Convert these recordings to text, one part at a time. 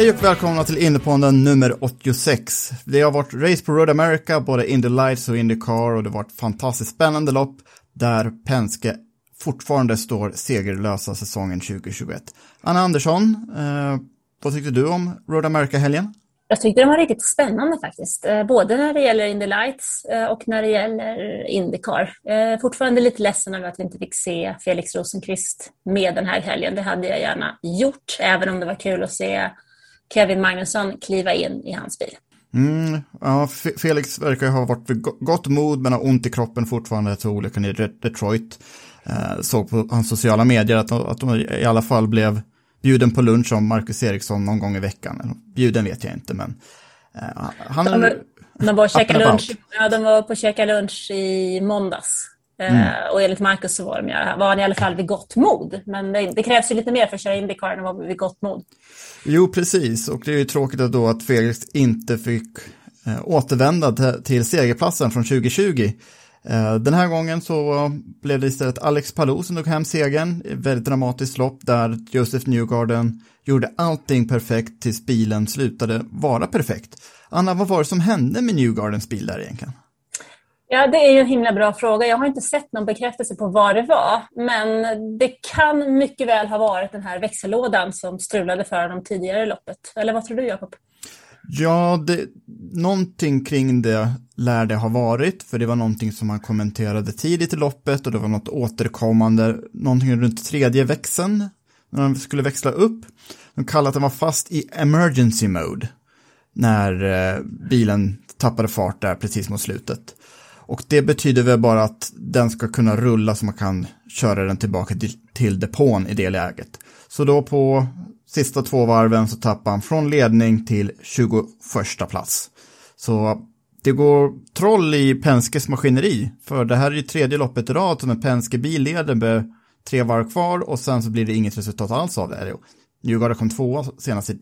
Hej och välkomna till Indypodden nummer 86. Det har varit race på Road America, både Indy Lights och Indycar och det har varit fantastiskt spännande lopp där Penske fortfarande står segerlösa säsongen 2021. Anna Andersson, eh, vad tyckte du om Road America-helgen? Jag tyckte den var riktigt spännande faktiskt. Eh, både när det gäller Indy Lights eh, och när det gäller Indycar. Eh, fortfarande lite ledsen över att vi inte fick se Felix Rosenqvist med den här helgen. Det hade jag gärna gjort, även om det var kul att se Kevin Magnusson kliva in i hans bil. Mm, ja, Felix verkar ha varit vid go- gott mod men har ont i kroppen fortfarande efter olyckan i De- Detroit. Eh, såg på hans sociala medier att, att de i alla fall blev bjuden på lunch av Marcus Eriksson någon gång i veckan. Bjuden vet jag inte men eh, han De, är... de var and lunch, ja, de var på käka lunch i måndags. Eh, Mm. Och enligt Marcus så var, de, var han i alla fall vid gott mod. Men det, det krävs ju lite mer för att köra Indycar än att vara vid gott mod. Jo, precis. Och det är ju tråkigt att då att Felix inte fick eh, återvända till, till segerplatsen från 2020. Eh, den här gången så blev det istället Alex Palou som tog hem segern. Väldigt dramatiskt lopp där Joseph Newgarden gjorde allting perfekt tills bilen slutade vara perfekt. Anna, vad var det som hände med Newgardens bil där egentligen? Ja, det är ju en himla bra fråga. Jag har inte sett någon bekräftelse på vad det var, men det kan mycket väl ha varit den här växellådan som strulade för honom tidigare i loppet. Eller vad tror du, Jakob? Ja, det, någonting kring det lär det ha varit, för det var någonting som han kommenterade tidigt i loppet och det var något återkommande, någonting runt tredje växeln, när han skulle växla upp. De kallade att den var fast i emergency mode, när eh, bilen tappade fart där precis mot slutet. Och det betyder väl bara att den ska kunna rulla så man kan köra den tillbaka till, till depån i det läget. Så då på sista två varven så tappar han från ledning till 21 plats. Så det går troll i Penskes maskineri, för det här är ju tredje loppet i rad som en Penske bil leder med tre varv kvar och sen så blir det inget resultat alls av det. Eller, Newgarden kom tvåa senast i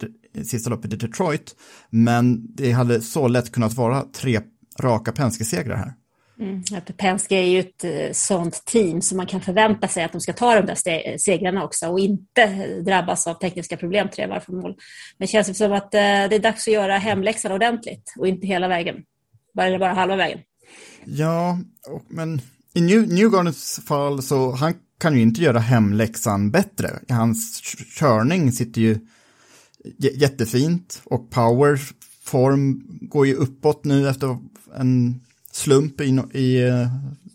sista loppet i Detroit, men det hade så lätt kunnat vara tre raka Penske-segrar här. Mm. Penske är ju ett eh, sånt team som man kan förvänta sig att de ska ta de där segrarna också och inte drabbas av tekniska problem tre varv från mål. Men det känns som att eh, det är dags att göra hemläxan ordentligt och inte hela vägen. Bara, eller bara halva vägen. Ja, men i New, Newgardens fall så han kan ju inte göra hemläxan bättre. Hans körning sitter ju jättefint och Powers form går ju uppåt nu efter en slump i, no- i eh,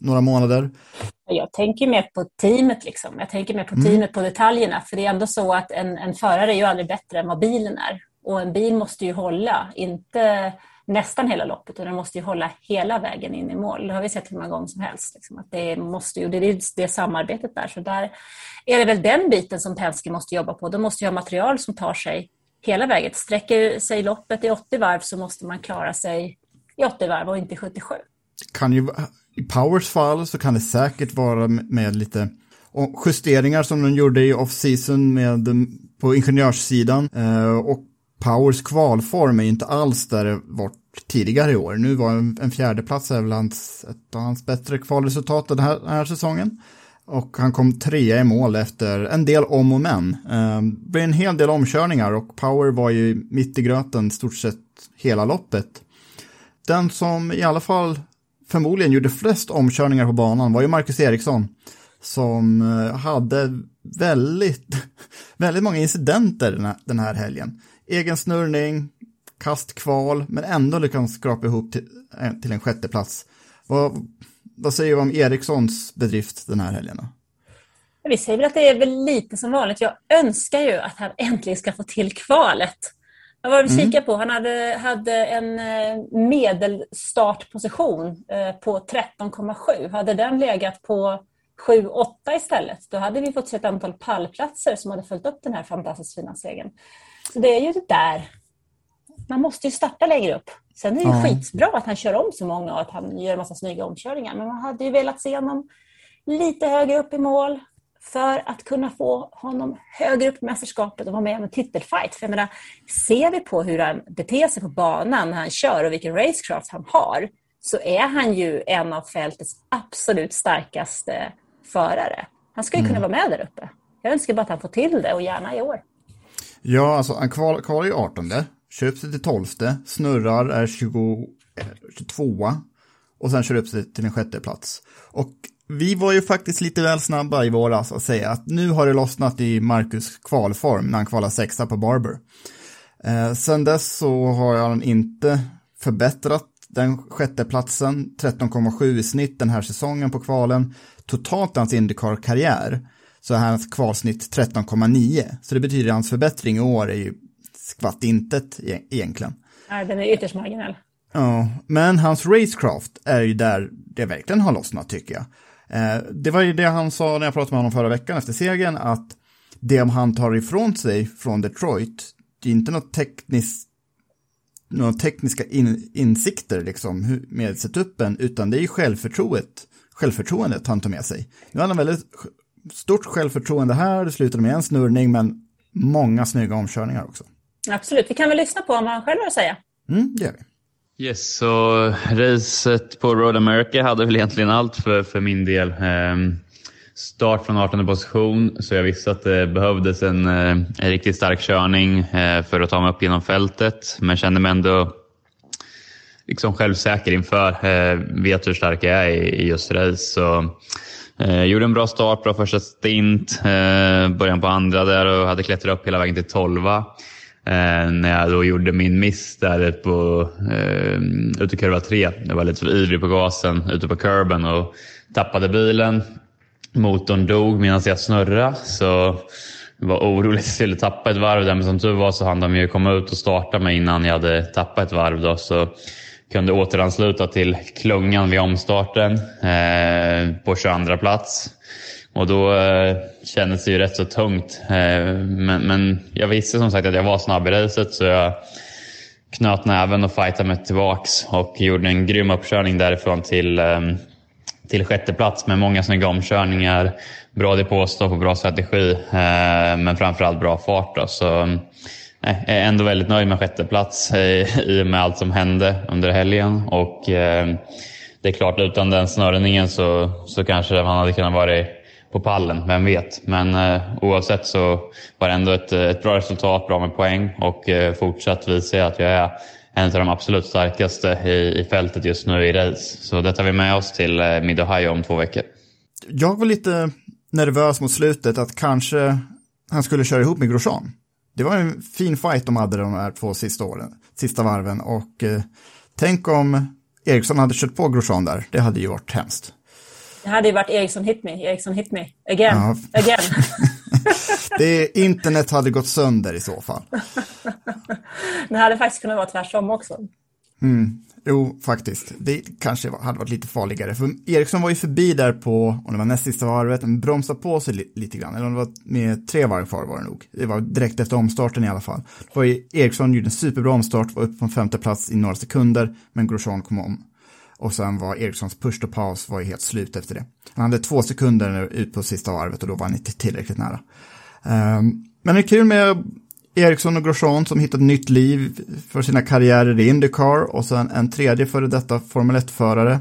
några månader. Jag tänker mer på teamet. Liksom. Jag tänker mer på teamet, på detaljerna. För det är ändå så att en, en förare är ju aldrig bättre än vad bilen är. Och en bil måste ju hålla, inte nästan hela loppet, utan den måste ju hålla hela vägen in i mål. Det har vi sett hur många gånger som helst. Liksom. Att det, måste ju, det är det samarbetet där. Så där är det väl den biten som Penske måste jobba på. De måste ju ha material som tar sig hela vägen. Sträcker sig loppet i 80 varv så måste man klara sig i 80 varv och inte i 77 kan ju, i Powers fall så kan det säkert vara med lite justeringar som de gjorde i off-season med, på ingenjörssidan. Eh, och Powers kvalform är ju inte alls där det varit tidigare i år. Nu var en, en fjärdeplats är väl hans, ett av hans bättre kvalresultat den här, den här säsongen. Och han kom trea i mål efter en del om och men. Eh, det blev en hel del omkörningar och Power var ju mitt i gröten stort sett hela loppet. Den som i alla fall förmodligen gjorde flest omkörningar på banan var ju Marcus Eriksson. Som eh, hade väldigt, väldigt många incidenter den här, den här helgen. Egen snurrning, kast kval, men ändå lyckades skrapa ihop till, eh, till en sjätte plats. Vad, vad säger du om Erikssons bedrift den här helgen? Då? Vi säger väl att det är väl lite som vanligt. Jag önskar ju att han äntligen ska få till kvalet. Jag var och kika på, han hade, hade en eh, medelstartposition eh, på 13,7. Hade den legat på 7-8 istället, då hade vi fått se ett antal pallplatser som hade följt upp den här fantastiskt fina segern. Så det är ju det där. Man måste ju starta längre upp. Sen är det ju Ja. skitbra att han kör om så många och att han gör en massa snygga omkörningar. Men man hade ju velat se honom lite högre upp i mål för att kunna få honom högre upp i mästerskapet och vara med om en titelfight. För jag menar, ser vi på hur han beter sig på banan när han kör och vilken racecraft han har så är han ju en av fältets absolut starkaste förare. Han ska ju kunna vara med där uppe. Jag önskar bara att han får till det och gärna i år. Ja, alltså han kval, kvalar ju 18, köper sig till 12, snurrar är 20, eh, 22 och sen kör upp sig till en sjätte plats. Och vi var ju faktiskt lite väl snabba i våras att säga att nu har det lossnat i Marcus kvalform när han kvalar sexa på Barber. Eh, sen dess så har han inte förbättrat den sjätte platsen 13,7 i snitt den här säsongen på kvalen. Totalt hans Indycar-karriär så är hans kvalsnitt 13,9. Så det betyder att hans förbättring i år är ju skvatt intet e- egentligen. Nej, den är ytterst marginell. Ja, men hans racecraft är ju där det verkligen har lossnat tycker jag. Eh, det var ju det han sa när jag pratade med honom förra veckan efter segern, att det han tar ifrån sig från Detroit, det är inte något tekniskt några tekniska in, insikter liksom med setupen, utan det är ju självförtroendet, självförtroendet han tar med sig. Nu har han väldigt stort självförtroende här, det slutade med en snurrning, men många snygga omkörningar också. Absolut, vi kan väl lyssna på vad han själv har att säga. Mm, det gör vi. Yes, så racet på Road America hade väl egentligen allt för, för min del. Ehm, start från 18 position, så jag visste att det behövdes en, eh, en riktigt stark körning eh, för att ta mig upp genom fältet. Men kände mig ändå liksom självsäker inför. Eh, vet hur stark jag är i, i just race. Så, eh, gjorde en bra start, bra första stint. Eh, början på andra där och hade klättrat upp hela vägen till 12. Eh, när jag då gjorde min miss där på eh, ute i kurva 3. Jag var lite för ivrig på gasen ute på kurben och tappade bilen. Motorn dog medan jag snurrade. Så jag var orolig att jag skulle tappa ett varv där. Men som tur var så hann de ju komma ut och starta mig innan jag hade tappat ett varv. Då, så kunde återansluta till klungan vid omstarten eh, på 22 plats. Och då eh, kändes det ju rätt så tungt. Eh, men, men jag visste som sagt att jag var snabb i racet så jag knöt näven och fightade mig tillbaks och gjorde en grym uppkörning därifrån till, eh, till sjätte plats med många snygga omkörningar, bra depåstopp och bra strategi, eh, men framförallt bra fart. Då. Så, eh, jag är ändå väldigt nöjd med sjätte plats eh, i och med allt som hände under helgen. Och, eh, det är klart, utan den snörningen så, så kanske man hade kunnat vara på pallen, vem vet. Men eh, oavsett så var det ändå ett, eh, ett bra resultat, bra med poäng och eh, fortsatt visar jag att jag är en av de absolut starkaste i, i fältet just nu i race. Så det tar vi med oss till eh, Mid-Ohio om två veckor. Jag var lite nervös mot slutet att kanske han skulle köra ihop med Grosjean. Det var en fin fight de hade de här två sista åren, sista varven och eh, tänk om Eriksson hade kört på Grosjean där, det hade ju varit hemskt. Det hade ju varit Eriksson hit me, Eriksson hit me, again, Ja. again. Det, internet hade gått sönder i så fall. Det hade faktiskt kunnat vara tvärtom också. Jo, faktiskt. Det kanske hade varit lite farligare. För Eriksson var ju förbi där på, om det var näst sista varvet, men bromsade på sig li- lite grann. Eller om det var med tre varv kvar var det nog. Det var direkt efter omstarten i alla fall. Var Eriksson gjorde en superbra omstart, var uppe på en femte plats i några sekunder, men Grosjean kom om. Och sen var Erikssons push och paus var ju helt slut efter det. Han hade två sekunder ut på sista varvet och då var han inte tillräckligt nära. Ehm, men det är kul med Eriksson och Grosjean som hittat nytt liv för sina karriärer i Indycar och sen en tredje före detta Formel 1-förare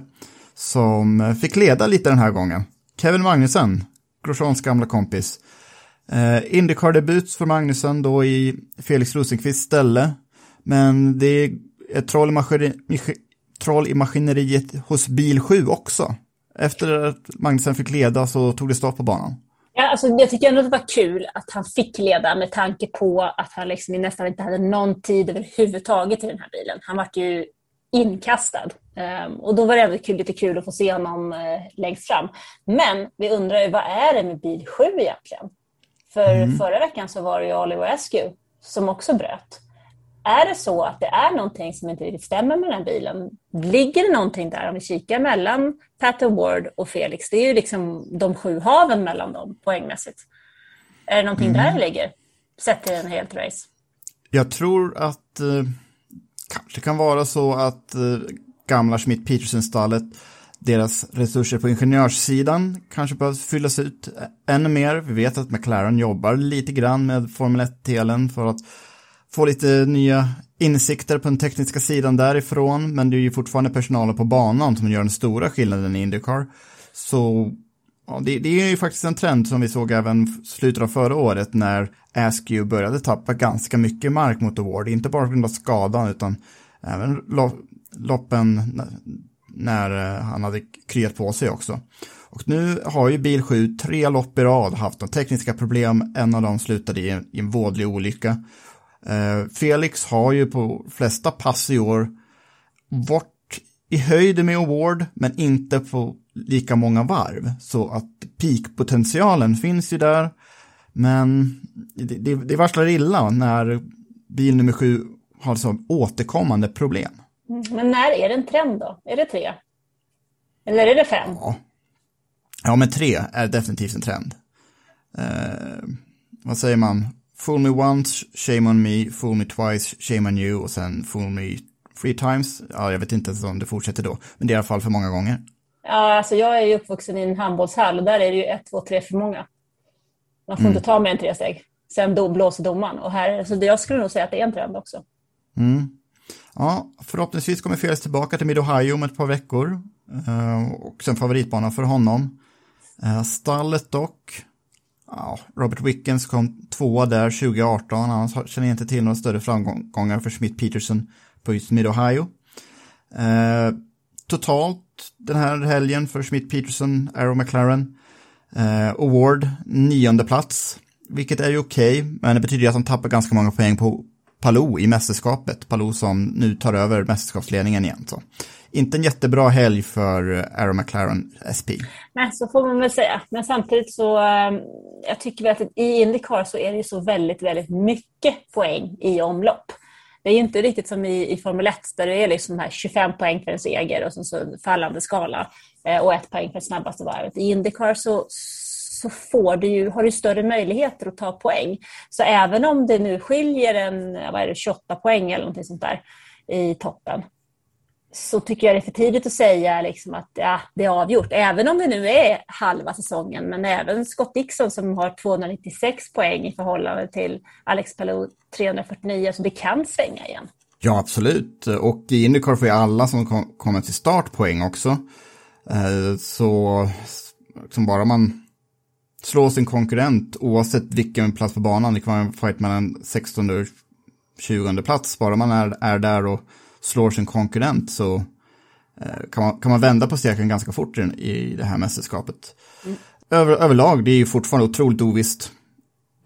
som fick leda lite den här gången. Kevin Magnussen, Grosjeans gamla kompis. Ehm, Indycar-debut för Magnussen då i Felix Rosenqvists ställe. Men det är ett troll i, maskineri, troll i maskineriet hos bil 7 också. Efter att Magnussen fick leda så tog det stopp på banan. Ja, alltså, jag tycker ändå att det var kul att han fick leda med tanke på att han liksom nästan inte hade någon tid överhuvudtaget i den här bilen. Han var ju inkastad. Um, och då var det ändå kul, lite kul att få se honom uh, längst fram. Men vi undrar ju, vad är det med bil 7 egentligen? För mm. förra veckan så var det ju Oliver Askew som också bröt. Är det så att det är någonting som inte riktigt stämmer med den här bilen? Ligger det någonting där om vi kikar mellan Pat Ward och Felix? Det är ju liksom de sju haven mellan dem poängmässigt. Är det någonting mm. där det ligger? Sett till en helt race. Jag tror att eh, kanske kan vara så att eh, gamla Schmidt-Peterson-stallet deras resurser på ingenjörssidan kanske behöver fyllas ut ännu mer. Vi vet att McLaren jobbar lite grann med Formel 1-delen för att få lite nya insikter på den tekniska sidan därifrån, men det är ju fortfarande personalen på banan som gör den stora skillnaden i Indycar. Så ja, det, det, är ju faktiskt en trend som vi såg även slutet av förra året när Askew började tappa ganska mycket mark mot Award, inte bara på grund av skadan utan även loppen när eh, han hade kryat på sig också. Och nu har ju bil 7 tre lopp i rad haft de tekniska problem, en av dem slutade i en, i en vådlig olycka. Eh, Felix har ju på flesta pass i år varit i höjden med Award, men inte på lika många varv. Så att peakpotentialen finns ju där, men det, det, det varslar illa när bil nummer 7 har så återkommande problem. Mm, men när är det en trend då? Är det tre? Eller är det fem? Ja, ja men tre är definitivt en trend. Eh, vad säger man? Fool me once, shame on me, fool me twice, shame on you och sen fool me three times. Ja, jag vet inte ens om det fortsätter då, men det är i alla fall för många gånger. Ja, alltså jag är ju uppvuxen i en handbollshall och där är det ju ett, två, tre för många. Man får mm. inte ta mer än tre steg. Sen då blåser domaren. Och här, så jag skulle nog säga att det är en trend också. Mm. Ja, förhoppningsvis kommer Felix tillbaka till Mid-Ohio om ett par veckor. Uh, och sen favoritbana för honom. Uh, stallet dock. Ja, Robert Wickens kom tvåa där 2018. Han känner inte till några större framgångar för Smith Peterson på just Mid-Ohio. Eh, totalt den här helgen för Smith Peterson, Arrow McLaren. Eh, Award, nionde plats. Vilket är ju okej, okay, men det betyder att han tappar ganska många poäng på Palou i mästerskapet. Palou som nu tar över mästerskapsledningen igen. Så. Inte en jättebra helg för eh, Aaron Aero McLaren SP. Nej, så får man väl säga. Men samtidigt så, ehm, jag tycker att i Indycar så är det ju så väldigt, väldigt mycket poäng i omlopp. Det är ju inte riktigt som i, i Formel 1 där det är liksom här 25 poäng för en seger och så, så fallande skala eh, och ett poäng för snabbaste varvet. I Indycar så, så får du ju, har du större möjligheter att ta poäng. Så även om det nu skiljer en vad är det, 28 poäng eller någonting sånt där i toppen så tycker jag det är för tidigt att säga liksom att ja, det är avgjort. Även om det nu är halva säsongen, men även Scott Dixon som har 296 poäng i förhållande till Alex Palou 349, så det kan svänga igen. Ja, absolut. Och i Indycar får ju alla som kom, kommer till start poäng också. Eh, så liksom bara man slår sin konkurrent oavsett vilken plats på banan. Det kan vara en fight mellan 16 och 20 plats. Bara man är, är där och slår sin konkurrent så eh, kan, man, kan man vända på steken ganska fort i, i det här mästerskapet. Mm. Över, överlag, det är ju fortfarande otroligt ovisst.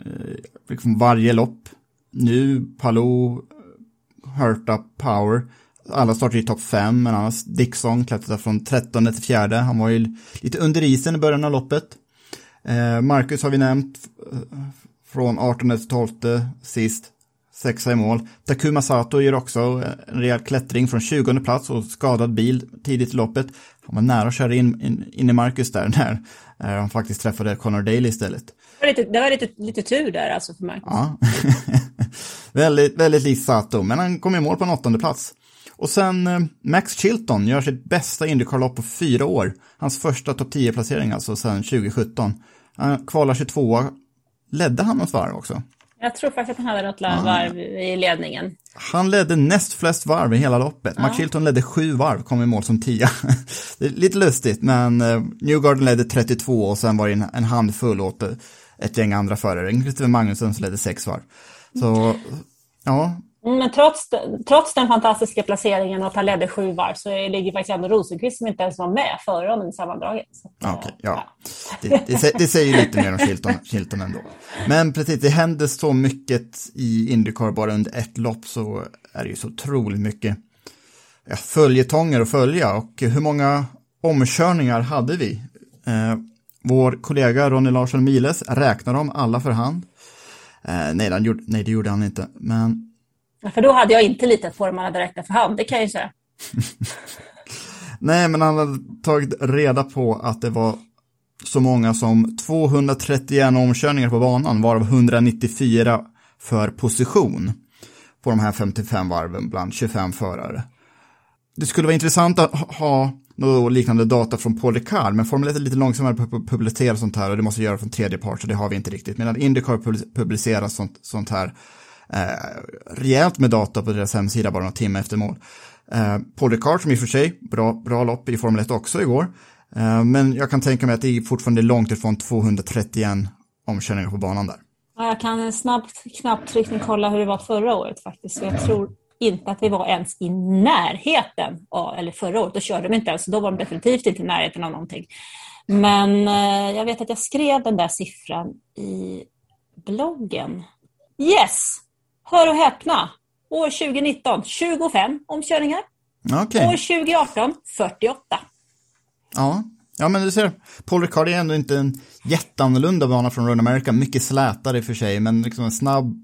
Eh, liksom varje lopp. Nu, Palou, Hurta, Power. Alla startar i topp 5, men annars Dixon klättrade från 13 till 4. Han var ju lite under isen i början av loppet. Eh, Marcus har vi nämnt eh, från 18 till 12 sist, sexa i mål. Takuma Sato gör också en rejäl klättring från 20 plats och skadad bil tidigt i loppet. Han var nära att köra in, in, in i Marcus där när eh, han faktiskt träffade Connor Daly istället. Det var lite, det var lite, lite tur där alltså för Marcus. Ja, väldigt, väldigt likt Sato, men han kom i mål på en åttonde plats. Och sen eh, Max Chilton gör sitt bästa Indycar-lopp på fyra år. Hans första topp 10-placering alltså sedan 2017. Han kvalar 22 Ledde han något varv också? Jag tror faktiskt att han hade något varv i ledningen. Han ledde näst flest varv i hela loppet. Ja. Mark Chilton ledde sju varv, kom i mål som tia. det är lite lustigt, men eh, Newgarden ledde 32 och sen var det en, handfull åt eh, ett gäng andra förare. Christopher Magnusson som ledde sex varv. Så, ja, Men trots, trots den fantastiska placeringen att han ledde sju varv så ligger faktiskt ändå Rosenqvist som inte ens var med före honom i sammandraget. Så, att, Ja, Okej, ja. Det, det, det säger ju lite mer om Chilton, Chilton ändå. Men precis, det händer så mycket i Indycar bara under ett lopp så är det ju så otroligt mycket ja, följetonger att följa. Och hur många omkörningar hade vi? Eh, vår kollega Ronny Larsson Miles räknar dem alla för hand. Eh, nej, gjorde, nej, det gjorde han inte. Men för då hade jag inte litat på dem man hade räknat för hand, det kan jag ju säga. Nej, men han hade tagit reda på att det var så många som 231 omkörningar på banan, varav 194 för position på de här 55 varven bland 25 förare. Det skulle vara intressant att ha- något liknande data från Paul Ricard, men Formel 1 är lite långsammare på att publicera sånt här och det måste göra från tredje part, så det har vi inte riktigt. Medan Indycar publicerar sånt, sånt här eh, rejält med data på deras hemsida bara några timme efter mål. Eh, Paul Ricard som i och för sig, bra, bra lopp i Formel 1 också igår. Eh, men jag kan tänka mig att det är fortfarande långt ifrån 231 omkörningar på banan där. Jag kan en snabb knapptryckning kolla hur det var förra året faktiskt. Så jag tror inte att vi var ens i närheten, av, eller förra året, då körde de inte ens, då var de definitivt inte i närheten av någonting. Men eh, jag vet att jag skrev den där siffran i bloggen. Yes! Hör och häpna! År 2019, 25 omkörningar. Okej. År 2018, 48. Ja. ja, men du ser, Paul Ricard är ändå inte en jätteannorlunda bana från Road America, mycket slätare i och för sig, men liksom en snabb,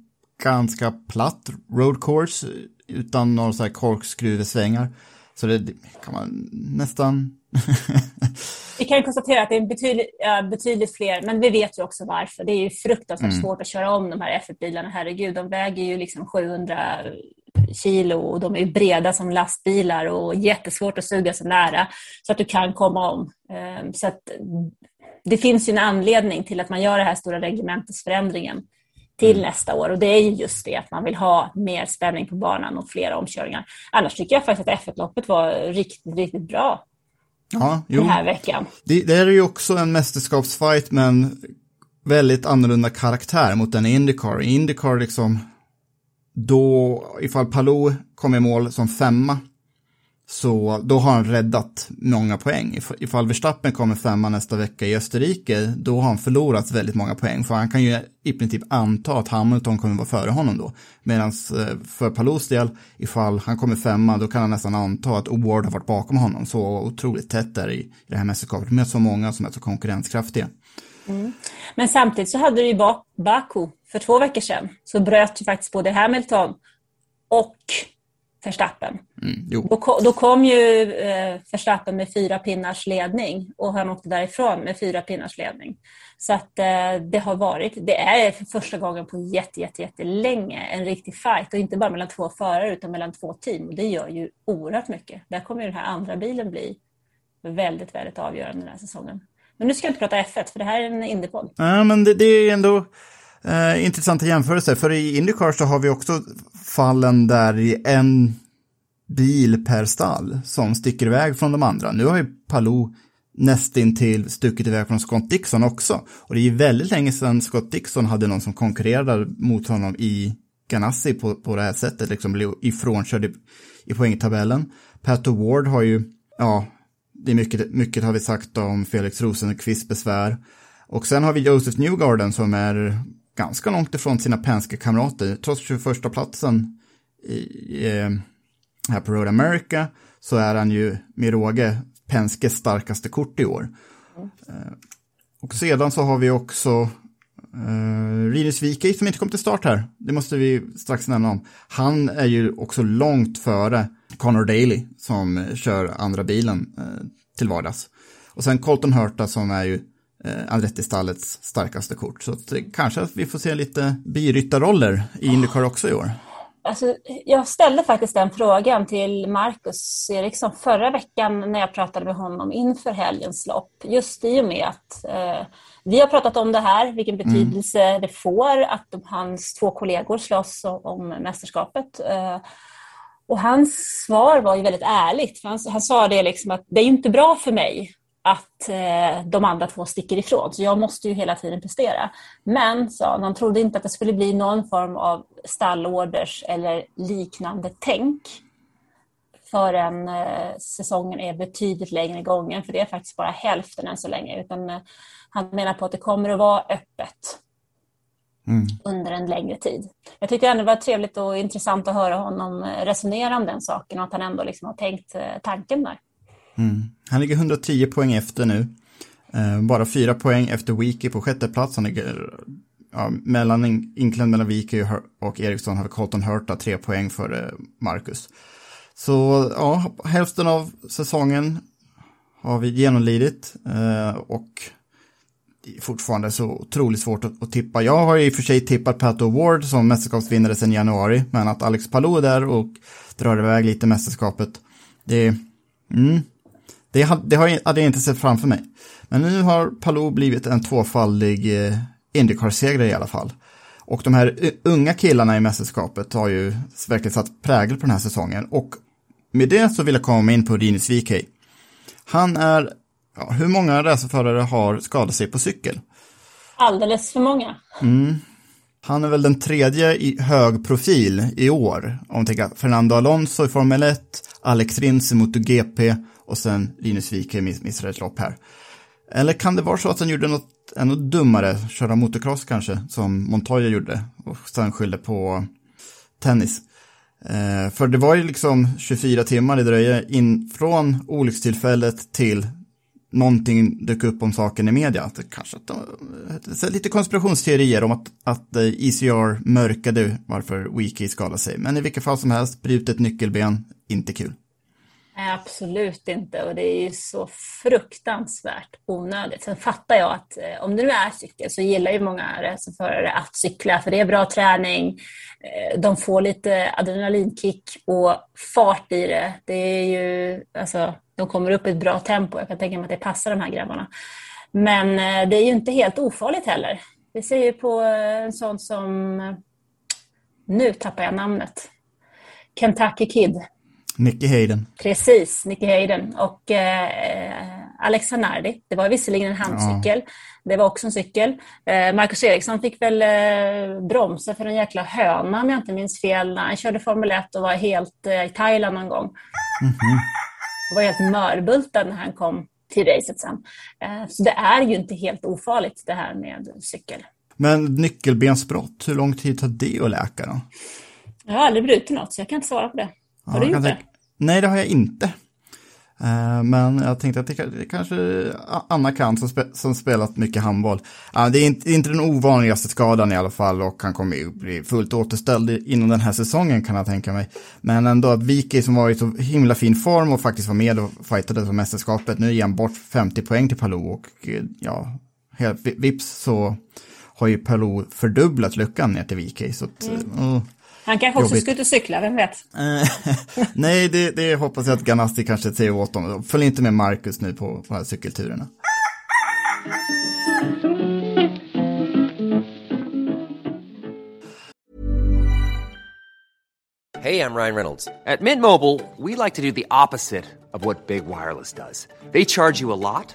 ganska platt road course utan några så här korkskruvesvängar. Så det kan man nästan... Vi kan konstatera att det är betydligt, betydligt fler, men vi vet ju också varför. Det är ju fruktansvärt svårt att köra om de här F1-bilarna, herregud. De väger ju liksom 700 kilo och de är breda som lastbilar och jättesvårt att suga sig nära så att du kan komma om. Ehm, Så att det finns ju en anledning till att man gör den här stora reglementesförändringen till nästa år och det är ju just det att man vill ha mer spänning på banan och fler omkörningar. Annars tycker jag faktiskt att F1-loppet var riktigt, riktigt bra Ja, jo. den här veckan. Det, det är ju också en mästerskapsfight men väldigt annorlunda karaktär mot den i Indycar. I Indycar liksom, då, ifall Palou kom i mål som femma, så då har han räddat många poäng. If- Ifall Verstappen kommer femma nästa vecka i Österrike, då har han förlorat väldigt många poäng. För han kan ju i princip anta att Hamilton kommer vara före honom då. Medan eh, för Palous del, ifall han kommer femma, då kan han nästan anta att Ward har varit bakom honom. Så otroligt tätt där i, i det här mästerskapet, med så många som är så konkurrenskraftiga. Mm. Men samtidigt så hade du ju Baku för två veckor sedan. Så bröt ju faktiskt både Hamilton och Verstappen. Mm. Då, då kom ju eh, Verstappen med fyra pinnars ledning och han åkte därifrån med fyra pinnars ledning. Så att eh, det har varit, det är för första gången på jätte, jätte, jättelänge en riktig fight och inte bara mellan två förare utan mellan två team. Och det gör ju oerhört mycket. Där kommer ju den här andra bilen bli väldigt, väldigt avgörande den här säsongen. Men nu ska jag inte prata F1 för det här är en Indypodd. Ja, men det, det är ändå eh, intressanta jämförelser. För i Indycar så har vi också fallen där i en bil per stall som sticker iväg från de andra. Nu har ju Palou nästintill stuckit iväg från Scott Dixon också. Och det är ju väldigt länge sedan Scott Dixon hade någon som konkurrerade mot honom i Ganassi på, på det här sättet, liksom blev ifrånkörd i, i poängtabellen. Pat Ward har ju, ja, det är mycket, mycket har vi sagt om Felix Rosenqvists besvär. Och sen har vi Joseph Newgarden som är ganska långt ifrån sina penske kamrater. Trots 21 platsen i, i, eh, här på Road America så är han ju med råge Penskes starkaste kort i år. Mm. Och sedan så har vi också uh, Rinus Wikey som inte kom till start här. Det måste vi strax nämna om. Han är ju också långt före Connor Daly som kör andra bilen eh, till vardags. Och sen Colton Hurta som är ju eh, Andretti-stallets starkaste kort. Så att, kanske att vi får se lite biryttarroller i Indycar också i år. Alltså, jag ställde faktiskt den frågan till Marcus Eriksson förra veckan när jag pratade med honom inför helgens lopp. Just i och med att eh, vi har pratat om det här, vilken betydelse det får att de, hans två kollegor slåss om, mästerskapet. Eh, och hans svar var ju väldigt ärligt. Han, han sa det liksom att det är inte bra för mig att eh, de andra två sticker ifrån, så jag måste ju hela tiden prestera. Men, sa han, han trodde inte att det skulle bli någon form av stallorders eller liknande tänk förrän eh, säsongen är betydligt längre gången, för det är faktiskt bara hälften än så länge. Utan, eh, han menar på att det kommer att vara öppet under en längre tid. Jag tyckte ändå det var trevligt och intressant att höra honom resonera om den saken och att han ändå liksom har tänkt tanken där. Mm. Han ligger 110 poäng efter nu. Eh, bara fyra poäng efter Wiki på sjätte plats. Han ligger ja, mellan inklämd mellan Wiki och, Eriksson har Colton Hurta tre poäng före Marcus. Så ja, hälften av säsongen har vi genomlidit eh, och det är fortfarande så otroligt svårt att, att tippa. Jag har i och för sig tippat Pat Award som mästerskapsvinnare sedan januari, men att Alex Palou är där och drar iväg lite mästerskapet, det, mm, det, det har jag- hade jag inte sett framför mig. Men nu har Palou blivit en tvåfaldig eh, Indycar-segrare i alla fall. Och de här unga killarna i mästerskapet har ju verkligen satt prägel på den här säsongen. Och med det så vill jag komma in på Rinus VK. Han är, ja, hur många racerförare har skadat sig på cykel? Alldeles för många. Han är väl den tredje i hög profil i år. Om man tänker Fernando Alonso i Formel 1, Alex Rins i MotoGP och sen Linus Wike missar missade ett lopp här. Eller kan det vara så att han gjorde något ännu dummare, köra motocross kanske, som Montoya gjorde och sen skyllde på tennis. Eh, för det var ju liksom 24 timmar det dröjde in från olyckstillfället till någonting dök upp om saken i media. Att det kanske att de, lite konspirationsteorier om att, att eh, ECR mörkade varför Wiki skadade sig. Men i vilket fall som helst, brutet nyckelben, inte kul. Nej, absolut inte. Och det är ju så fruktansvärt onödigt. Sen fattar jag att eh, om det nu är cykel så gillar ju många racerförare att cykla för det är bra träning. Eh, de får lite adrenalinkick och fart i det. Det är ju, alltså, de kommer upp i ett bra tempo. Jag kan tänka mig att det passar de här grabbarna. Men eh, det är ju inte helt ofarligt heller. Vi ser ju på en sån som, nu tappar jag namnet, Kentucky Kid. Nicky Hayden. Precis, Nicky Hayden och eh, Alex Hanardi. Det var visserligen en handcykel. Det var också en cykel. Eh, Marcus Eriksson fick väl eh, bromsa för en jäkla höna om jag inte minns fel han körde Formel 1 och var helt eh, i Thailand någon gång. Och var helt mörbultad när han kom till racet sen. Eh, så det är ju inte helt ofarligt det här med cykel. Men nyckelbensbrott, hur lång tid tar det att läka då? Jag har aldrig brutit något så jag kan inte svara på det. Har du gjort det? Nej, det har jag inte. Eh, Men jag tänkte att det ka- det kanske Anna kan som, spe, som spelat mycket handboll. Det är inte, inte den ovanligaste skadan i alla fall och han kommer ju bli fullt återställd inom den här säsongen kan jag tänka mig. Men ändå att Wiki som var i så himla fin form och faktiskt var med och fightade för mästerskapet, nu ger han bort 50 poäng till Palou och eh, ja, helt vips så har ju Palou fördubblat luckan ner till Wiki. Så att, eh, Han kanske också Jobbigt. ska ut och cykla, vem vet? Eh, Nej, det, det hoppas jag att Ganassi kanske säger åt dem. Följ inte med Marcus nu på, på de här cykelturerna. Hey, I'm Ryan Reynolds. At Mint Mobile, we like to do the opposite of what Big Wireless does. They charge you a lot,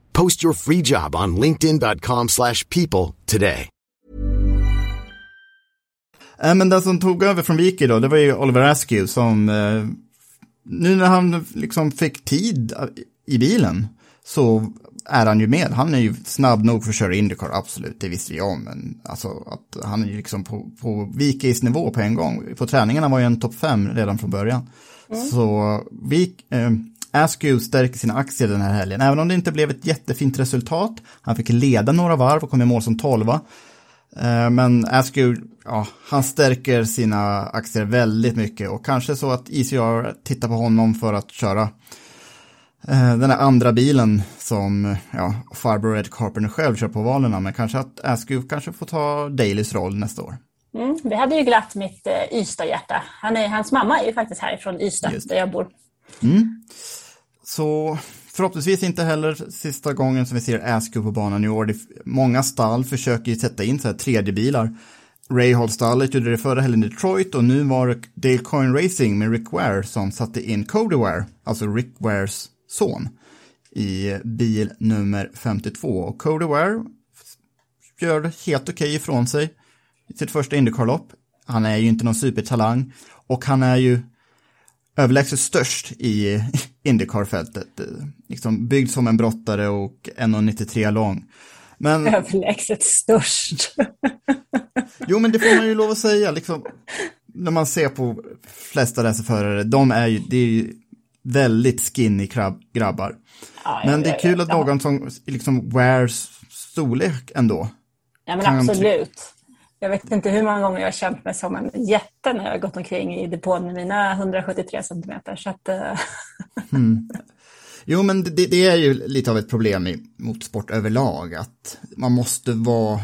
Post your free job on linkedin.com/people slash people today. Äh, men den som tog över från Wiki då, det var ju Oliver Askew som eh, nu när han liksom fick tid i bilen så är han ju med. Han är ju snabb nog för att köra Indycar, absolut, det visste jag om. Men alltså att han är ju liksom på, på Wikis nivå på en gång. På träningarna var ju en topp fem redan från början. Så Vik, eh, Askew stärker sina aktier den här helgen, även om det inte blev ett jättefint resultat. Han fick leda några varv och kom i mål som tolva. Eh, Men Askew, ja, han stärker sina aktier väldigt mycket och kanske så att ECR tittar på honom för att köra eh, den där andra bilen som ja, farbror Ed Carpenter själv kör på valerna, men kanske att Askew kanske får ta Dailys roll nästa år. Mm, det hade ju glatt mitt eh, Ystad-hjärta. Han är, hans mamma är ju faktiskt härifrån Ystad, där jag bor. Så förhoppningsvis inte heller sista gången som vi ser Askew på banan i år. Många stall försöker ju sätta in så här tredje bilar. Rahal-stallet gjorde det förra helgen i Detroit och nu var det Dale Coin Racing med Rick Ware som satte in Cody Ware, alltså Rick Wares son, i bil nummer 52. Och Cody Ware gör helt okej ifrån sig i sitt första Indycar-lopp. Han är ju inte någon supertalang och han är ju överlägset störst i Indycar-fältet. Liksom byggd som en brottare och 1,93 lång. Men, Överlägset störst. jo men det får man ju lov att säga, liksom, när man ser på flesta racerförare, de är ju, det är ju väldigt skinny grabbar. Ja, Men det är kul att någon som liksom wears storlek ändå. Ja, men absolut. Jag vet inte hur många gånger jag har känt mig som en jätte när jag har gått omkring i depån med mina 173 centimeter. Så att, eh, mm. Jo, men det, det är ju lite av ett problem i motorsport överlag, att man måste vara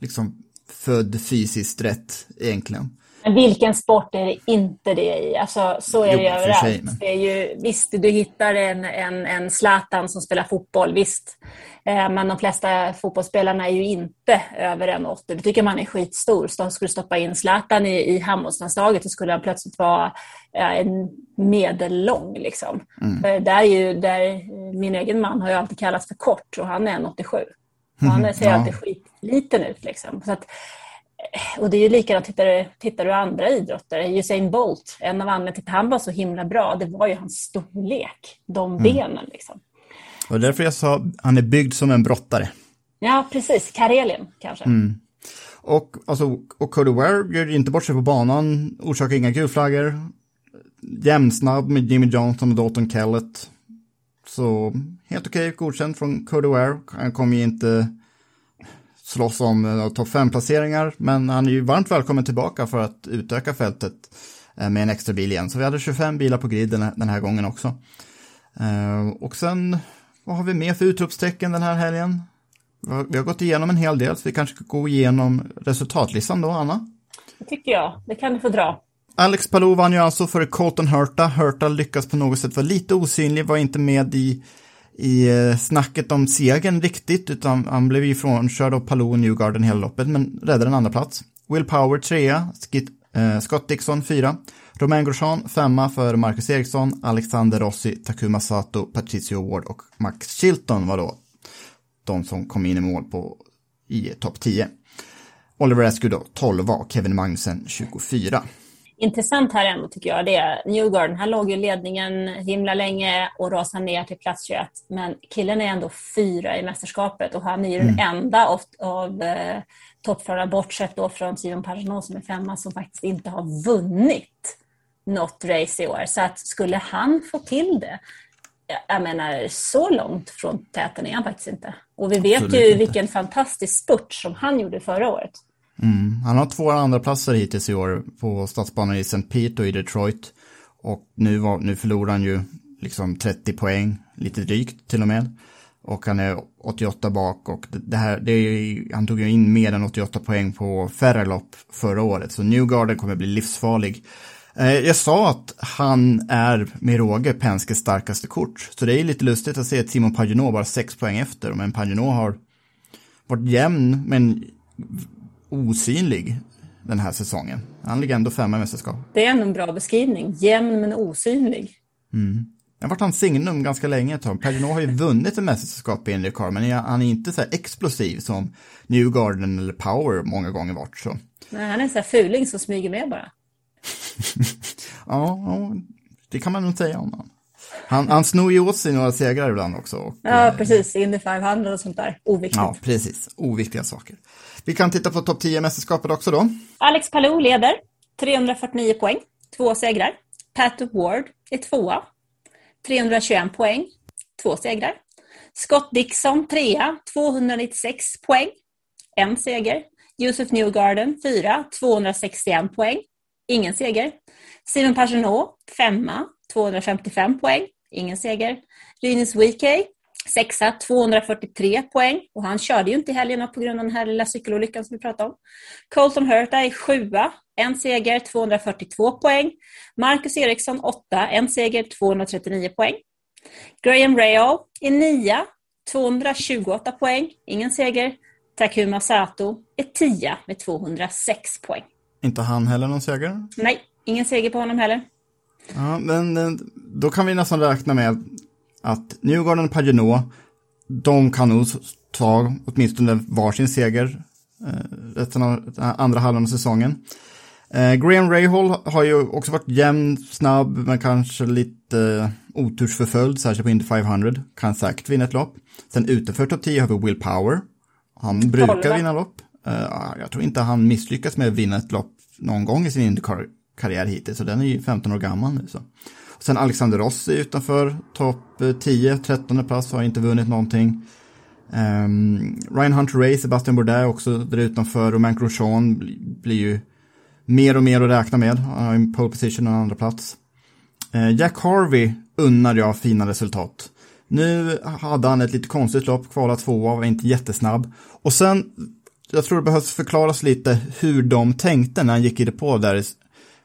liksom född fysiskt rätt egentligen. Vilken sport är det inte det i? Alltså, så är Jo, det ju överallt. sig, men- Det är ju, visst, du hittar en, en, en Zlatan som spelar fotboll, visst. Eh, Men de flesta fotbollsspelarna är ju inte över 1,80. Det tycker man är skitstor. Så de skulle stoppa in Zlatan i, i handbollslandslaget så skulle han plötsligt vara eh, en medellång. Liksom. Mm. Där är ju, där, min egen man har ju alltid kallats för kort och han är 1,87. Och han ser Ja. alltid skitliten ut. Liksom. Så att, och det är ju likadant, tittar du, tittar du andra idrotter, Usain Bolt, en av anledningarna till att han var så himla bra, det var ju hans storlek, de Mm. benen liksom. Och därför jag sa, han är byggd som en brottare. Ja, precis, Karelien kanske. Mm. Och, alltså, och Cody Ware gör inte bort sig på banan, orsakar inga gulflaggor. Jämnsnabb med Jimmy Johnson och Dalton Kellett. Så helt okej, godkänt från Cody Ware. Han kommer ju inte slåss om uh, topp 5-placeringar, men han är ju varmt välkommen tillbaka för att utöka fältet eh, med en extra bil igen. Så vi hade 25 bilar på griden den här gången också. Eh, och sen, vad har vi mer för utropstecken den här helgen? Vi har, vi har gått igenom en hel del, så vi kanske ska gå igenom resultatlistan då, Anna. Det tycker jag, det kan du få dra. Alex Palou vann ju alltså för Colton Hurta. Hurta lyckas på något sätt vara lite osynlig, var inte med i, i eh, snacket om segern riktigt, utan han blev ju frånkörd av Palou och Newgarden hela loppet, men räddade en andra plats. Will Power trea, Skit, eh, Scott Dixon fyra, Romain Grosjean femma för Marcus Eriksson, Alexander Rossi, Takuma Sato, Patricio Ward och Max Chilton var då de som kom in i mål på i topp 10. Oliver Askew då 12 och Kevin Magnussen 24. Intressant här ändå tycker jag, det är Newgarden, han låg ju i ledningen himla länge och rasade ner till plats 21. Men killen är ändå fyra i mästerskapet och han är ju den enda av, av eh, toppförarna, bortsett då från Simon Pagenaud som är femma, som faktiskt inte har vunnit något race i år. Så att skulle han få till det, jag- menar så långt från täten är han faktiskt inte. Och vi vet Absolut ju inte. vilken fantastisk spurt som han gjorde förra året. Mm. Han har två andra platser hittills i år på stadsbanan i St. Pete och i Detroit. Och nu, var, nu förlorar han ju liksom 30 poäng, lite drygt till och med. Och han är 88 bak och det här, det är, han tog ju in mer än 88 poäng på färre lopp förra året. Så Newgarden kommer bli livsfarlig. Eh, jag sa att han är med råge Penskes starkaste kort. Så det är lite lustigt att se att Simon Paginot bara 6 poäng efter. Men Paginot har varit jämn men osynlig den här säsongen. Han ligger ändå femma i mästerskap. Det är ändå en bra beskrivning. Jämn men osynlig. Det har varit hans signum ganska länge ett tag. Har ju vunnit ett mästerskap i Indycar, men han är inte så explosiv som Newgarden eller Power många gånger varit. Så. Nej, han är en sån här fuling som smyger med bara. ja, ja, det kan man nog säga om honom. Han, han snor ju åt sig några segrar ibland också. Och, ja, precis. Indy 500 och sånt där. Oviktigt. Ja, precis. Oviktiga saker. Vi kan titta på topp 10-mästerskapet också då. Alex Palou leder. 349 poäng. Två segrar. Pat Ward är tvåa. 321 poäng. Två segrar. Scott Dixon trea. 296 poäng. En seger. Josef Newgarden fyra. 261 poäng. Ingen seger. Simon Pagenaud femma. 255 poäng. Ingen seger. Rinus Wikey Sexa, 243 poäng. Och han körde ju inte i helgen på grund av den här lilla cykelolyckan som vi pratade om. Colton Hurta är sjua, en seger, 242 poäng. Marcus Eriksson åtta, en seger, 239 poäng. Graham Rayo är nia, 228 poäng, ingen seger. Takuma Sato är tia med 206 poäng. Inte han heller någon seger? Nej, ingen seger på honom heller. Ja, men då kan vi nästan räkna med att Newgarden och Pagenot, de kan nog ta åtminstone varsin seger eh, resten av andra halvan av säsongen. Eh, Graham Rahal har ju också varit jämn, snabb, men kanske lite eh, otursförföljd, särskilt på Indy 500. Kan säkert vinna ett lopp. Sen utanför topp 10 har vi Will Power. Han brukar vinna lopp. Uh, jag tror inte han misslyckas med att vinna ett lopp någon gång i sin Indycar-karriär hittills, så den är ju 15 år gammal nu. Så. Sen Alexander Rossi utanför topp eh, 10, 13 plats, har inte vunnit någonting. Um, Ryan Hunter Ray, Sebastian Bourdais också där utanför, Romain Grosjean blir ju mer och mer att räkna med. Han har en pole position och en andra plats. Uh, Jack Harvey unnar jag fina resultat. Nu hade han ett lite konstigt lopp, kvala tvåa, var inte jättesnabb. Och sen, jag tror det behövs förklaras lite hur de tänkte när han gick i depå där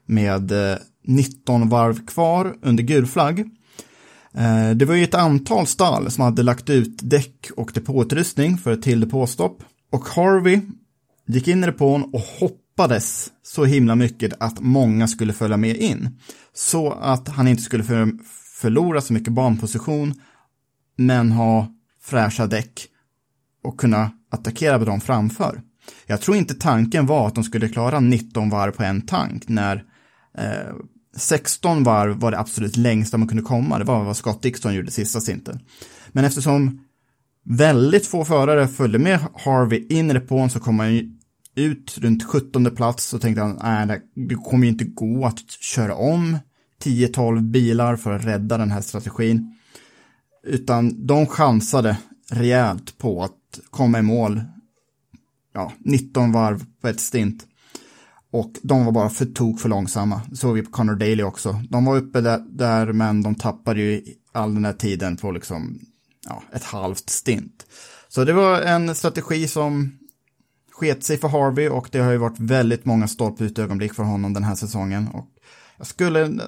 med eh, 19 varv kvar under gul flagg. Eh, det var ju ett antal stall som hade lagt ut däck och depåutrustning för ett till depåstopp. Och Harvey gick in i depån och hoppades så himla mycket att många skulle följa med in. Så att han inte skulle förlora så mycket banposition men ha fräscha däck och kunna attackera på dem framför. Jag tror inte tanken var att de skulle klara 19 varv på en tank när eh, 16 varv var det absolut längsta man kunde komma. Det var vad Scott Dixon gjorde sista stinten. Men eftersom väldigt få förare följde med Harvey in i depån så kom han ut runt 17 plats och tänkte han, nej, det kommer ju inte gå att köra om 10-12 bilar för att rädda den här strategin. Utan de chansade rejält på att komma i mål, ja, 19 varv på ett stint. Och de var bara för tok för långsamma. Det såg vi på Connor Daly också. De var uppe där, där, men de tappade ju all den här tiden på liksom, ja, ett halvt stint. Så det var en strategi som sket sig för Harvey och det har ju varit väldigt många stolputögonblick för honom den här säsongen. Och jag skulle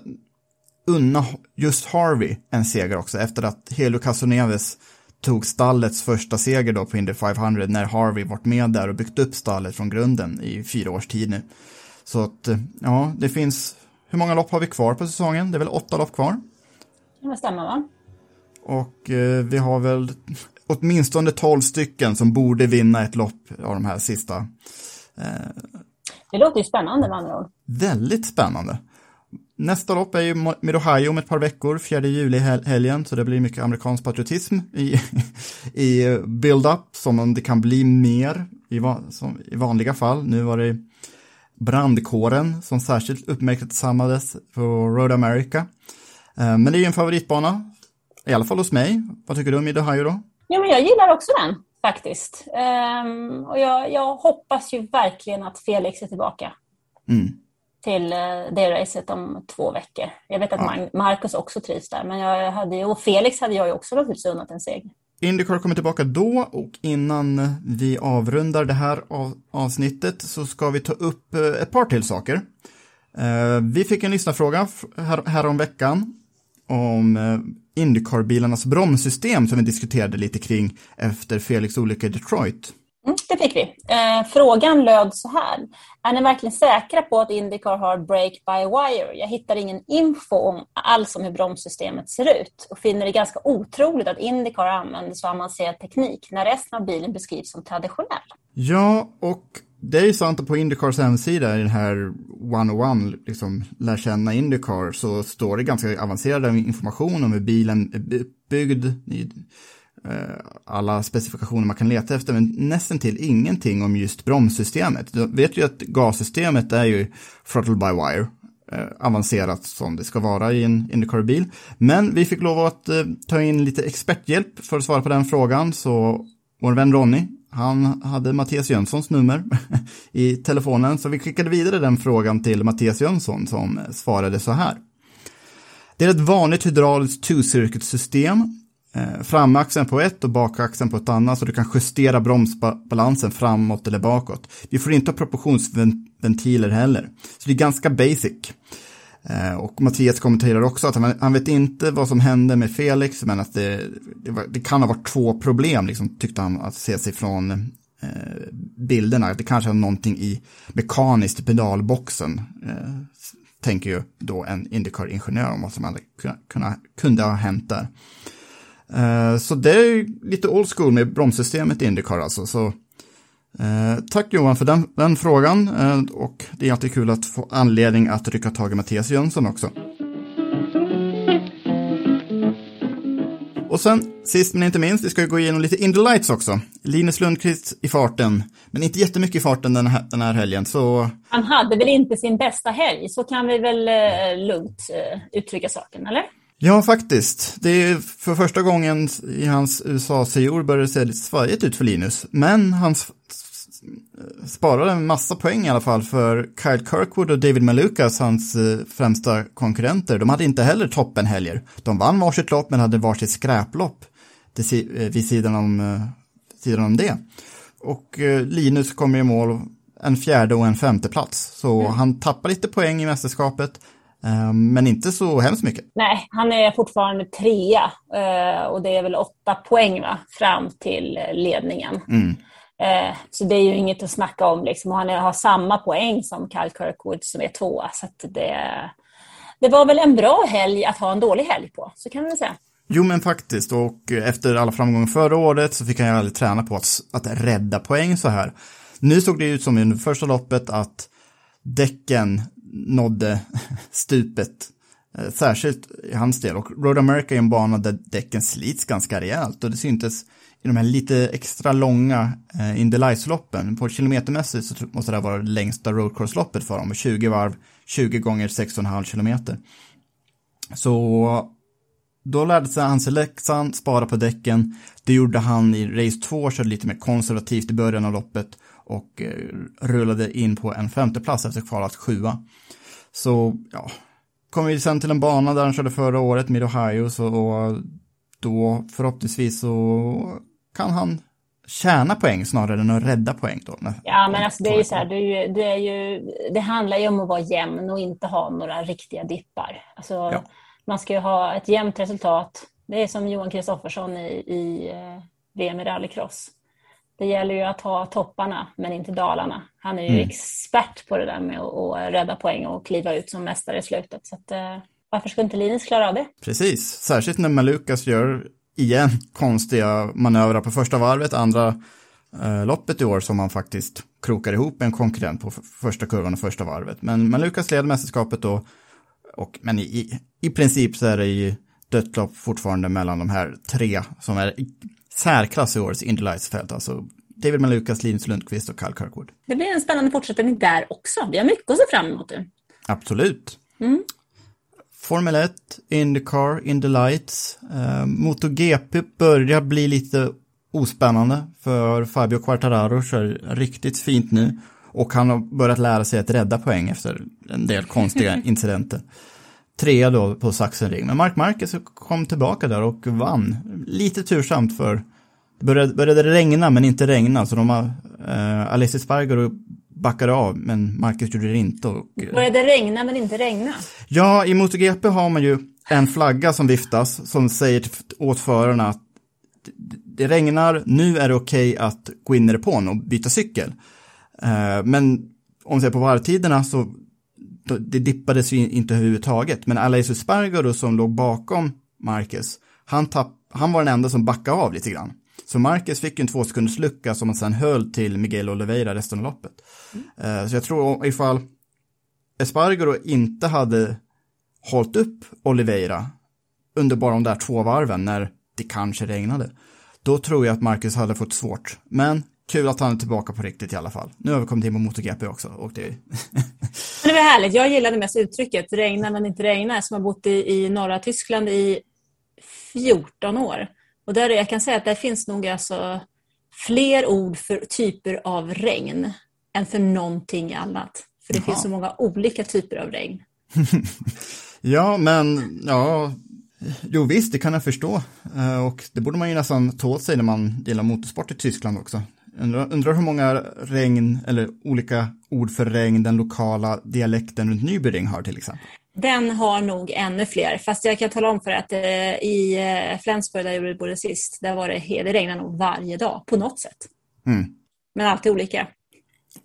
unna just Harvey en seger också efter att Helio Castroneves tog stallets första seger då på Indy 500 när Harvey varit med där och byggt upp stallet från grunden i fyra års tid nu. Så att, ja, det finns, hur många lopp har vi kvar på säsongen? Det är väl åtta lopp kvar? Det stämmer va? Och eh, vi har väl åtminstone tolv stycken som borde vinna ett lopp av de här sista. Eh, det låter ju spännande med andra ord. Väldigt spännande. Nästa lopp är ju med Ohio om ett par veckor, 4 juli helgen, så det blir mycket amerikansk patriotism i, i build-up, som om det kan bli mer i, som i vanliga fall. Nu var det brandkåren som särskilt uppmärksammades på Road America. Eh, men det är ju en favoritbana, i alla fall hos mig. Vad tycker du om Mid-Ohio då? Ja, men jag gillar också den faktiskt. Um, och jag, jag, hoppas ju verkligen att Felix är tillbaka. Mm. Till uh, det racet om två veckor. Jag vet att ja. Marcus också trivs där, men jag hade, och Felix hade jag ju också naturligtvis unnat en seger. Indycar kommer tillbaka då och innan vi avrundar det här avsnittet så ska vi ta upp eh, ett par till saker. Eh, vi fick en lyssnarfråga här, om veckan om Indycar-bilarnas bromssystem som vi diskuterade lite kring efter Felix olycka i Detroit. Mm, det fick vi. Eh, frågan löd så här. Är ni verkligen säkra på att Indycar har break by wire? Jag hittar ingen info om, alls om hur bromssystemet ser ut och finner det ganska otroligt att Indycar använder så avancerad teknik när resten av bilen beskrivs som traditionell. Ja, och det är ju sant att på Indycars hemsida i den här 101, liksom lär känna Indycar, så står det ganska avancerad information om hur bilen är byggd, Eh, alla specifikationer man kan leta efter, men nästan till ingenting om just bromssystemet. Du vet ju att gassystemet är ju throttle by wire, eh, avancerat som det ska vara i en Indycar-bil. Men vi fick lov att eh, ta in lite experthjälp för att svara på den frågan, så vår vän Ronny, han hade Mattias Jönssons nummer i telefonen, så vi skickade vidare den frågan till Mattias Jönsson som svarade så här. Det är ett vanligt hydrauliskt two-circuit-system. Eh, framaxeln på ett och bakaxeln på ett annat, så du kan justera bromsbalansen framåt eller bakåt. Vi får inte ha proportionsventiler heller, så det är ganska basic. Eh, och Mattias kommenterar också att han, han, vet inte vad som hände med Felix, men att det, det, var, det kan ha varit två problem, liksom, tyckte han, att se sig från eh, bilderna. Det kanske är någonting i mekaniskt i pedalboxen, eh, tänker ju då en Indycar-ingenjör om vad som hade kunnat, kunde ha hänt där. Eh, så det är lite old school med bromssystemet i Indycar alltså. Så Eh, tack Johan för den, den frågan eh, och det är alltid kul att få anledning att rycka tag i Mattias Jönsson också. Och sen, sist men inte minst, vi ska gå igenom lite Indy Lights också. Linus Lundqvist i farten, men inte jättemycket i farten den här, den här helgen, så... Han hade väl inte sin bästa helg, så kan vi väl eh, lugnt eh, uttrycka saken, eller? Ja, faktiskt. Det är för första gången i hans USA-sejour börjar det se lite svajigt ut för Linus. Men han sparade en massa poäng i alla fall för Kyle Kirkwood och David Malukas, hans eh, främsta konkurrenter. De hade inte heller toppenhelger. De vann varsitt lopp men hade varsitt skräplopp eh, vid sidan om, eh, sidan om det. Och Linus kom i mål en fjärde och en femte plats. Så mm. han tappar lite poäng i mästerskapet men inte så hemskt mycket. Nej, han är fortfarande trea eh, och det är väl åtta poäng va? fram till ledningen. Mm. Eh, så det är ju inget att snacka om. Liksom. Och han har samma poäng som Kyle Kirkwood som är tvåa. Så det, det var väl en bra helg att ha en dålig helg på, så kan man väl säga. Jo men faktiskt, och efter alla framgångar förra året så fick han ju aldrig träna på att, att rädda poäng så här. Nu såg det ut som i första loppet att däcken nådde stupet. Eh, särskilt i hans del. Och Road America är en bana där däcken slits ganska rejält. Och det syntes i de här lite extra långa eh, Indy-Lights-loppen. På kilometermässigt så måste det här vara det längsta roadcross-loppet för dem. 20 varv, 20 gånger 6,5 kilometer. Så då lärde sig han sig läxan, spara på däcken. Det gjorde han i race 2, körde lite mer konservativt i början av loppet och eh, rullade in på en femteplats efter kvalat sjua. Så, ja, kom vi sen till en bana där han körde förra året, Mid Ohio, så och då förhoppningsvis så kan han tjäna poäng snarare än att rädda poäng då. Ja, men alltså det är ju så här, det, är ju, det, är ju, det handlar ju om att vara jämn och inte ha några riktiga dippar. Alltså, ja. Man ska ju ha ett jämnt resultat. Det är som Johan Kristoffersson i, i eh, VM i rallycross det gäller ju att ha topparna men inte dalarna. Han är ju mm. expert på det där med att, rädda poäng och kliva ut som mästare i slutet. Så att, eh, varför skulle inte Linus klara av det? Precis, särskilt när Malukas gör igen konstiga manövrar på första varvet, andra eh, loppet i år som han faktiskt krokar ihop en konkurrent på första kurvan och första varvet. Men Malukas leder mästerskapet då, och, men i, i princip så är det ju dött lopp fortfarande mellan de här tre som är särklass i årets Indy Lights-fält, alltså David Malukas, Linus Lundqvist och Kyle Kirkwood. Det blir en spännande fortsättning där också. Vi har mycket att se fram emot. Nu. Absolut. Mm. Formel 1, Indycar, Indy Lights. Eh, MotoGP börjar bli lite ospännande för Fabio Quartararo kör riktigt fint nu. Och han har börjat lära sig att rädda poäng efter en del konstiga incidenter trea då på Sachsenring. Men Mark Marquez kom tillbaka där och vann. Lite tursamt för det började, började regna men inte regna så de var eh, Alessi Spargaro backade av men Marcus gjorde det inte. Och, eh, började regna men inte regna? Ja, i MotoGP har man ju en flagga som viftas som säger åt förarna att det regnar, nu är det okej att gå in i depån och byta cykel. Eh, men om vi ser på varvtiderna så det dippades ju inte överhuvudtaget. Men Aleix Espargaro som låg bakom Marcus, han, tapp, han var den enda som backade av lite grann. Så Marcus fick ju en två sekunders lucka som han sen höll till Miguel Oliveira resten av loppet. Eh, Så jag tror ifall Espargaro inte hade hållit upp Oliveira under bara de där två varven när det kanske regnade, då tror jag att Marcus hade fått svårt. Men kul att han är tillbaka på riktigt i alla fall. Nu har vi kommit in på MotoGP också och det det var härligt. Jag gillade mest uttrycket regna men inte regna som har bott i, i norra Tyskland i 14 år. Och där jag kan säga att där finns nog alltså fler ord för typer av regn än för någonting annat. För det Jaha. finns så många olika typer av regn. Ja, men ja, jo visst, det kan jag förstå. Eh, Och det borde man ju nästan ta åt sig när man gillar motorsport i Tyskland också. Undrar, undrar hur många regn, eller olika ord för regn den lokala dialekten runt Nürburgring har till exempel. Den har nog ännu fler, fast jag kan tala om för att eh, i eh, Flensburg där jag bodde sist, där var det, det regnade nog varje dag på något sätt. Mm. Men alltid olika.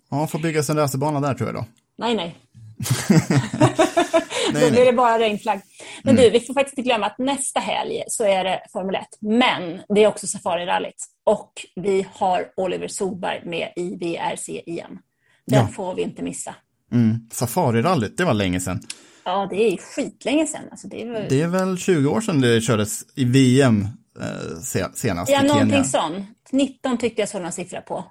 Ja, får byggas en racerbana där tror jag då. Nej, nej. Då nej. blir det bara regnflagg. Men du, vi får faktiskt inte glömma att nästa helg så är det Formel 1. Men det är också Safari-rallyt. Och vi har Oliver Solberg med i VRC igen. Den Ja. får vi inte missa. Mm. Safarirallyt, det var länge sedan. Ja, det är skitlänge sedan. Alltså, det är, Det är väl 20 år sedan det kördes i VM eh, se- senast ja, någonting sånt. 19 tyckte jag såg någon siffra på,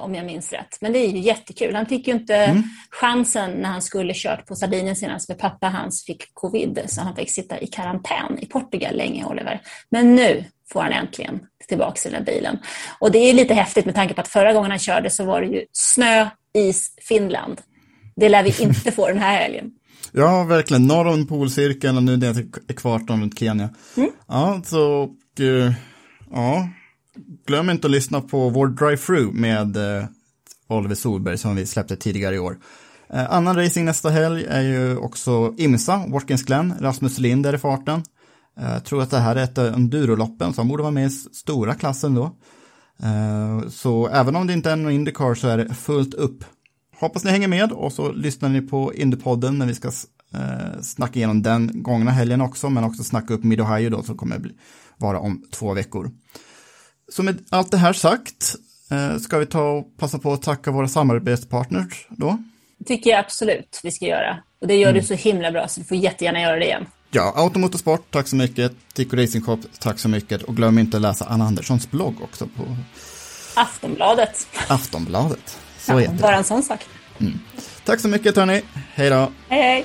om jag minns rätt. Men det är ju jättekul. Han fick ju inte Mm. chansen när han skulle kört på Sardinien senast, för pappa hans fick covid, så han fick sitta i karantän i Portugal länge, Oliver. Men nu får han äntligen tillbaka till den bilen. Och det är lite häftigt med tanke på att förra gången han körde så var det ju snö, is, Finland. Det lär vi inte få den här helgen. Ja, verkligen. Norr om polcirkeln och nu ner till ekvatorn runt Kenya. Ja, så och, eh, ja, glöm inte att lyssna på vår drive-through med eh, Oliver Solberg som vi släppte tidigare i år. Eh, annan racing nästa helg är ju också Imsa, Watkins Glen, Rasmus Lind är i farten. Eh, Jag tror att det här är ett av enduroloppen, så han borde vara med i stora klassen då. Eh, Så även om det inte är någon Indycar så är det fullt upp. Hoppas ni hänger med och så lyssnar ni på Indypodden när vi ska eh, snacka igenom den gångna helgen också, men också snacka upp Mid-Ohio då som kommer bli, vara om två veckor. Så med allt det här sagt eh, ska vi ta och passa på att tacka våra samarbetspartners då. Det tycker jag absolut vi ska göra. Och det gör du så himla bra, så du får jättegärna göra det igen. Ja, Automotorsport, tack så mycket. Tico Racing Shop, tack så mycket. Och glöm inte att läsa Anna Anderssons blogg också på Aftonbladet. Aftonbladet. Så Ja, heter bara det. en sån sak. Tack så mycket hörni. Hej då. Hej, hej.